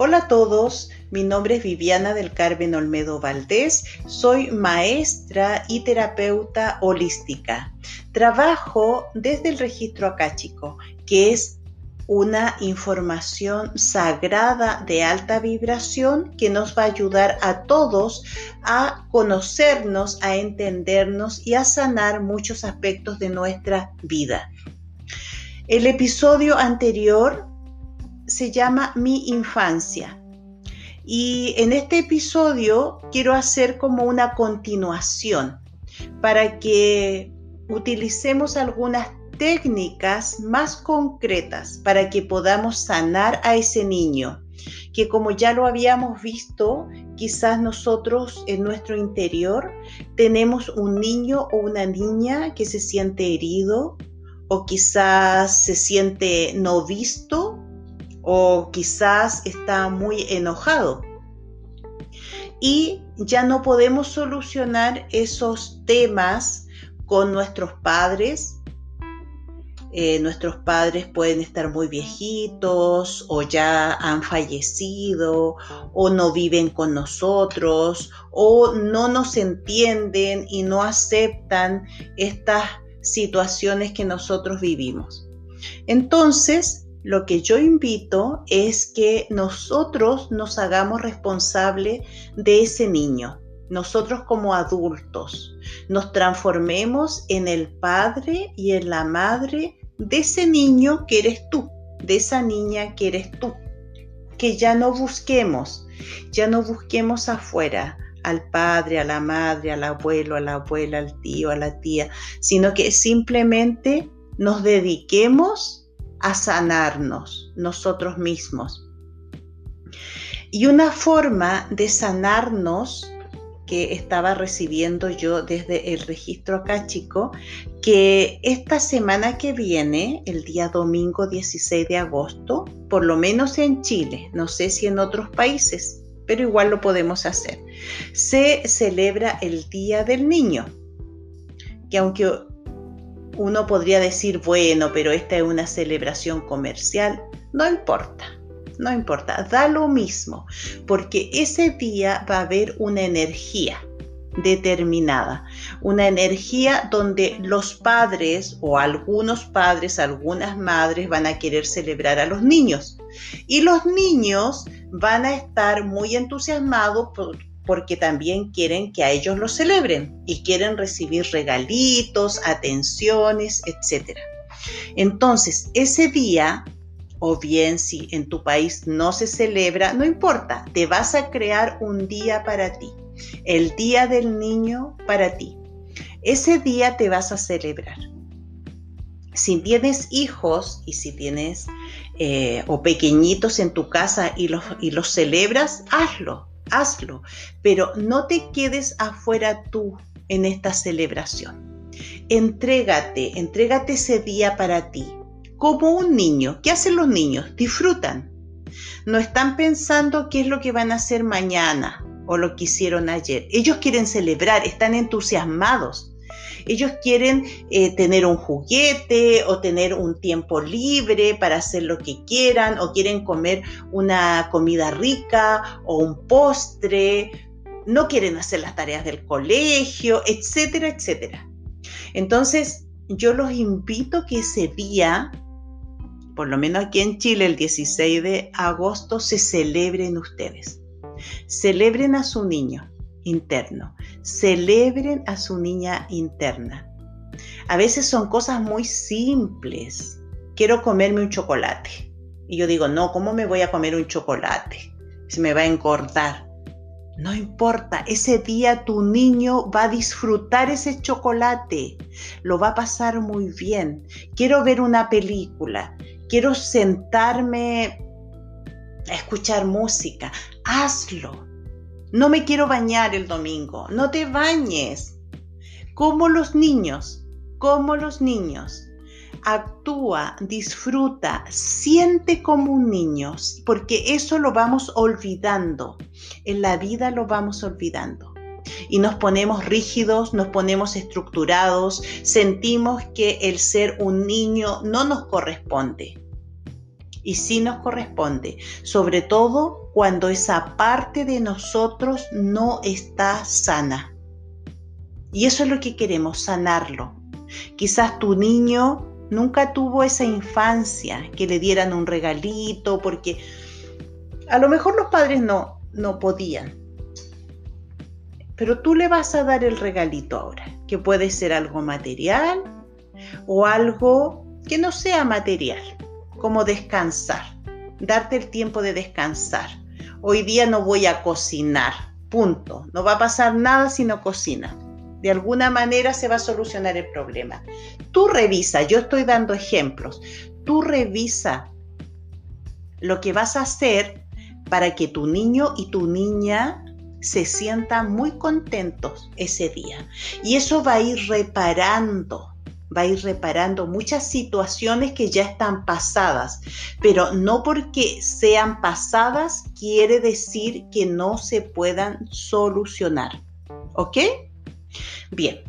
Hola a todos, mi nombre es Viviana del Carmen Olmedo Valdés, soy maestra y terapeuta holística. Trabajo desde el registro acáchico, que es una información sagrada de alta vibración que nos va a ayudar a todos a conocernos, a entendernos y a sanar muchos aspectos de nuestra vida. El episodio anterior se llama Mi infancia. Y en este episodio quiero hacer como una continuación para que utilicemos algunas técnicas más concretas para que podamos sanar a ese niño, que como ya lo habíamos visto, quizás nosotros en nuestro interior tenemos un niño o una niña que se siente herido o quizás se siente no visto o quizás está muy enojado. Y ya no podemos solucionar esos temas con nuestros padres. Eh, nuestros padres pueden estar muy viejitos o ya han fallecido o no viven con nosotros o no nos entienden y no aceptan estas situaciones que nosotros vivimos. Entonces, lo que yo invito es que nosotros nos hagamos responsable de ese niño. Nosotros como adultos nos transformemos en el padre y en la madre de ese niño que eres tú, de esa niña que eres tú. Que ya no busquemos, ya no busquemos afuera al padre, a la madre, al abuelo, a la abuela, al tío, a la tía, sino que simplemente nos dediquemos a sanarnos nosotros mismos. Y una forma de sanarnos que estaba recibiendo yo desde el registro acá, chico, que esta semana que viene, el día domingo 16 de agosto, por lo menos en Chile, no sé si en otros países, pero igual lo podemos hacer, se celebra el Día del Niño, que aunque uno podría decir, bueno, pero esta es una celebración comercial. No importa, no importa, da lo mismo, porque ese día va a haber una energía determinada, una energía donde los padres o algunos padres, algunas madres van a querer celebrar a los niños y los niños van a estar muy entusiasmados por, porque también quieren que a ellos lo celebren y quieren recibir regalitos, atenciones, etc. Entonces, ese día, o bien si en tu país no se celebra, no importa, te vas a crear un día para ti, el día del niño para ti. Ese día te vas a celebrar. Si tienes hijos y si tienes eh, o pequeñitos en tu casa y los, y los celebras, hazlo hazlo, pero no te quedes afuera tú en esta celebración. Entrégate, entrégate ese día para ti, como un niño. ¿Qué hacen los niños? Disfrutan. No están pensando qué es lo que van a hacer mañana o lo que hicieron ayer. Ellos quieren celebrar, están entusiasmados. Ellos quieren eh, tener un juguete o tener un tiempo libre para hacer lo que quieran o quieren comer una comida rica o un postre. No quieren hacer las tareas del colegio, etcétera, etcétera. Entonces, yo los invito que ese día, por lo menos aquí en Chile, el 16 de agosto, se celebren ustedes. Celebren a su niño interno. Celebren a su niña interna. A veces son cosas muy simples. Quiero comerme un chocolate. Y yo digo, no, ¿cómo me voy a comer un chocolate? Se me va a engordar. No importa, ese día tu niño va a disfrutar ese chocolate, lo va a pasar muy bien. Quiero ver una película, quiero sentarme a escuchar música. Hazlo, no me quiero bañar el domingo. No te bañes. Como los niños, como los niños. Actúa, disfruta, siente como un niño, porque eso lo vamos olvidando. En la vida lo vamos olvidando. Y nos ponemos rígidos, nos ponemos estructurados, sentimos que el ser un niño no nos corresponde. Y sí nos corresponde, sobre todo cuando esa parte de nosotros no está sana. Y eso es lo que queremos, sanarlo. Quizás tu niño nunca tuvo esa infancia, que le dieran un regalito, porque a lo mejor los padres no, no podían. Pero tú le vas a dar el regalito ahora, que puede ser algo material o algo que no sea material, como descansar, darte el tiempo de descansar. Hoy día no voy a cocinar, punto. No va a pasar nada si no cocina. De alguna manera se va a solucionar el problema. Tú revisa, yo estoy dando ejemplos, tú revisa lo que vas a hacer para que tu niño y tu niña se sientan muy contentos ese día. Y eso va a ir reparando, va a ir reparando muchas situaciones que ya están pasadas, pero no porque sean pasadas quiere decir que no se puedan solucionar. ¿Ok? Bien,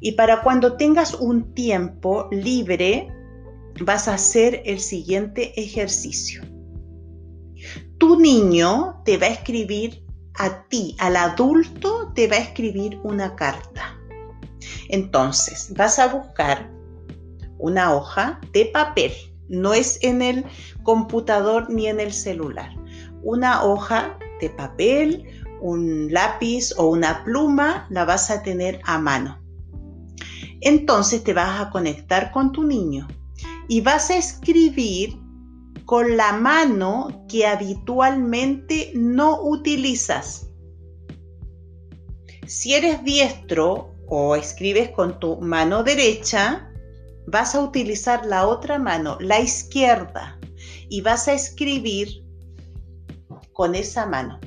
y para cuando tengas un tiempo libre, vas a hacer el siguiente ejercicio. Tu niño te va a escribir a ti, al adulto, te va a escribir una carta. Entonces, vas a buscar una hoja de papel, no es en el computador ni en el celular, una hoja de papel un lápiz o una pluma, la vas a tener a mano. Entonces te vas a conectar con tu niño y vas a escribir con la mano que habitualmente no utilizas. Si eres diestro o escribes con tu mano derecha, vas a utilizar la otra mano, la izquierda, y vas a escribir con esa mano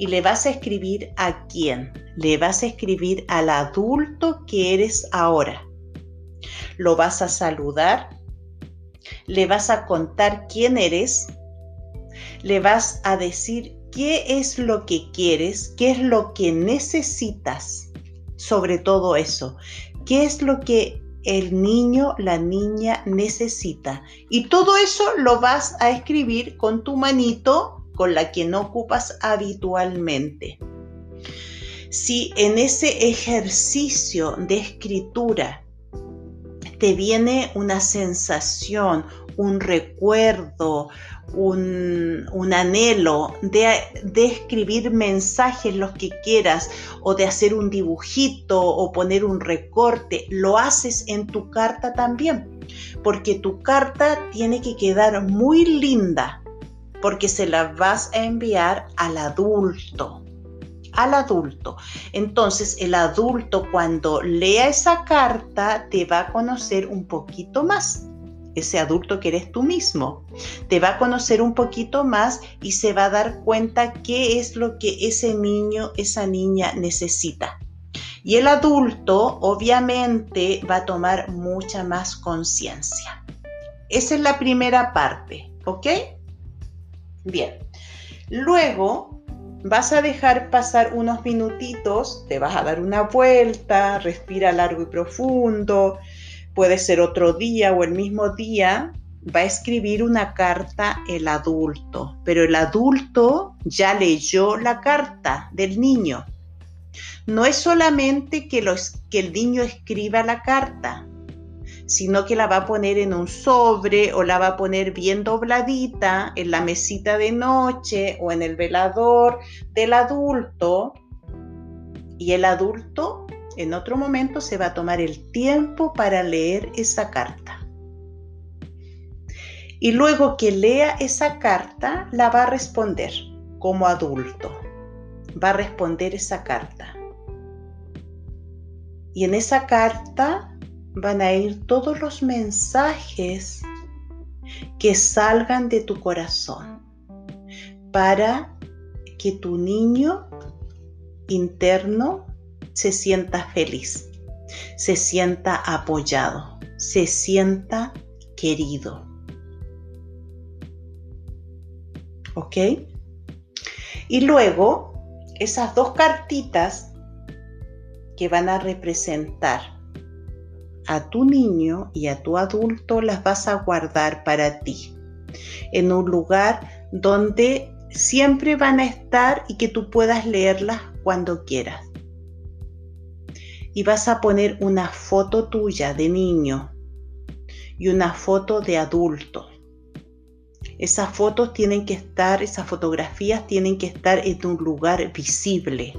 y le vas a escribir a quién. Le vas a escribir al adulto que eres ahora. Lo vas a saludar. Le vas a contar quién eres. Le vas a decir qué es lo que quieres, qué es lo que necesitas. Sobre todo eso. ¿Qué es lo que el niño, la niña necesita? Y todo eso lo vas a escribir con tu manito con la que no ocupas habitualmente. Si en ese ejercicio de escritura te viene una sensación, un recuerdo, un, anhelo de, de, escribir mensajes los que quieras o de hacer un dibujito o poner un recorte, lo haces en tu carta también, porque tu carta tiene que quedar muy linda porque se la vas a enviar al adulto. Al adulto. Entonces el adulto cuando lea esa carta te va a conocer un poquito más. Ese adulto que eres tú mismo. Te va a conocer un poquito más y se va a dar cuenta qué es lo que ese niño, esa niña necesita. Y el adulto obviamente va a tomar mucha más conciencia. Esa es la primera parte, ¿ok? Bien, luego vas a dejar pasar unos minutitos, te vas a dar una vuelta, respira largo y profundo, puede ser otro día o el mismo día, va a escribir una carta el adulto, pero el adulto ya leyó la carta del niño. No es solamente que, el niño escriba la carta, sino que la va a poner en un sobre o la va a poner bien dobladita en la mesita de noche o en el velador del adulto. Y el adulto en otro momento se va a tomar el tiempo para leer esa carta. Y luego que lea esa carta, la va a responder como adulto. Va a responder esa carta. Y en esa carta van a ir todos los mensajes que salgan de tu corazón para que tu niño interno se sienta feliz, se sienta apoyado, se sienta querido. ¿Ok? Y luego, esas dos cartitas que van a representar a tu niño y a tu adulto las vas a guardar para ti, en un lugar donde siempre van a estar y que tú puedas leerlas cuando quieras. Y vas a poner una foto tuya de niño y una foto de adulto. Esas fotos tienen que estar, esas fotografías tienen que estar en un lugar visible.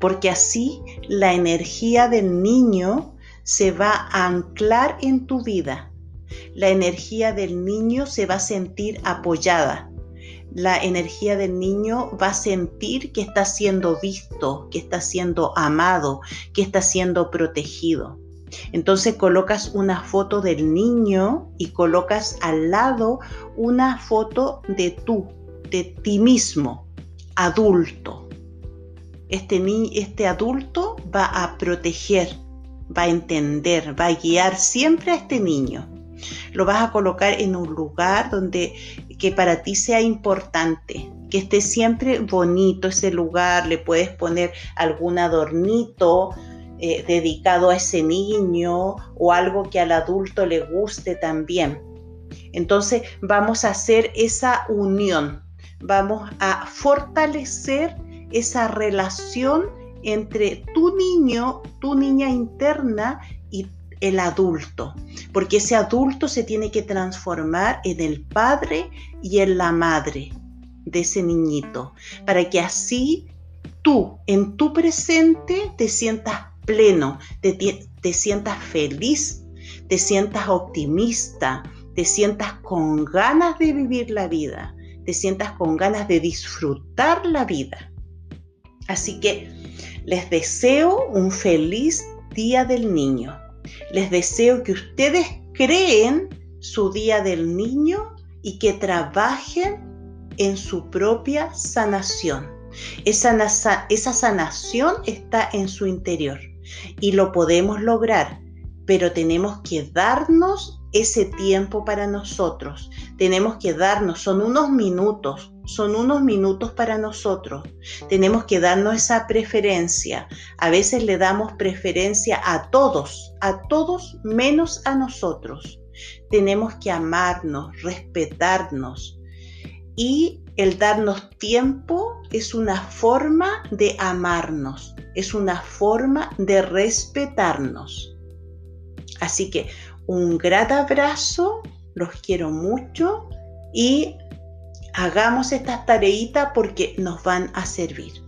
Porque así la energía del niño se va a anclar en tu vida. La energía del niño se va a sentir apoyada la energía del niño va a sentir que está siendo visto, que está siendo amado, que está siendo protegido. Entonces colocas una foto del niño y colocas al lado una foto de tú, de ti mismo, adulto. Este, este adulto va a proteger, va a entender, va a guiar siempre a este niño. Lo vas a colocar en un lugar donde que para ti sea importante, que esté siempre bonito ese lugar, le puedes poner algún adornito eh, dedicado a ese niño o algo que al adulto le guste también. Entonces vamos a hacer esa unión, vamos a fortalecer esa relación entre tu niño, tu niña interna y el adulto, porque ese adulto se tiene que transformar en el padre y en la madre de ese niñito, para que así tú en tu presente te sientas pleno, te, te sientas feliz, te sientas optimista, te sientas con ganas de vivir la vida, te sientas con ganas de disfrutar la vida. Así que les deseo un feliz Día del Niño. Les deseo que ustedes creen su Día del Niño y que trabajen en su propia sanación. Esa, esa sanación está en su interior y lo podemos lograr, pero tenemos que darnos ese tiempo para nosotros. Tenemos que darnos, son unos minutos, son unos minutos para nosotros. Tenemos que darnos esa preferencia. A veces le damos preferencia a todos, a todos menos a nosotros. Tenemos que amarnos, respetarnos. Y el darnos tiempo es una forma de amarnos, es una forma de respetarnos. Así que un gran abrazo, los quiero mucho y hagamos estas tareitas porque nos van a servir.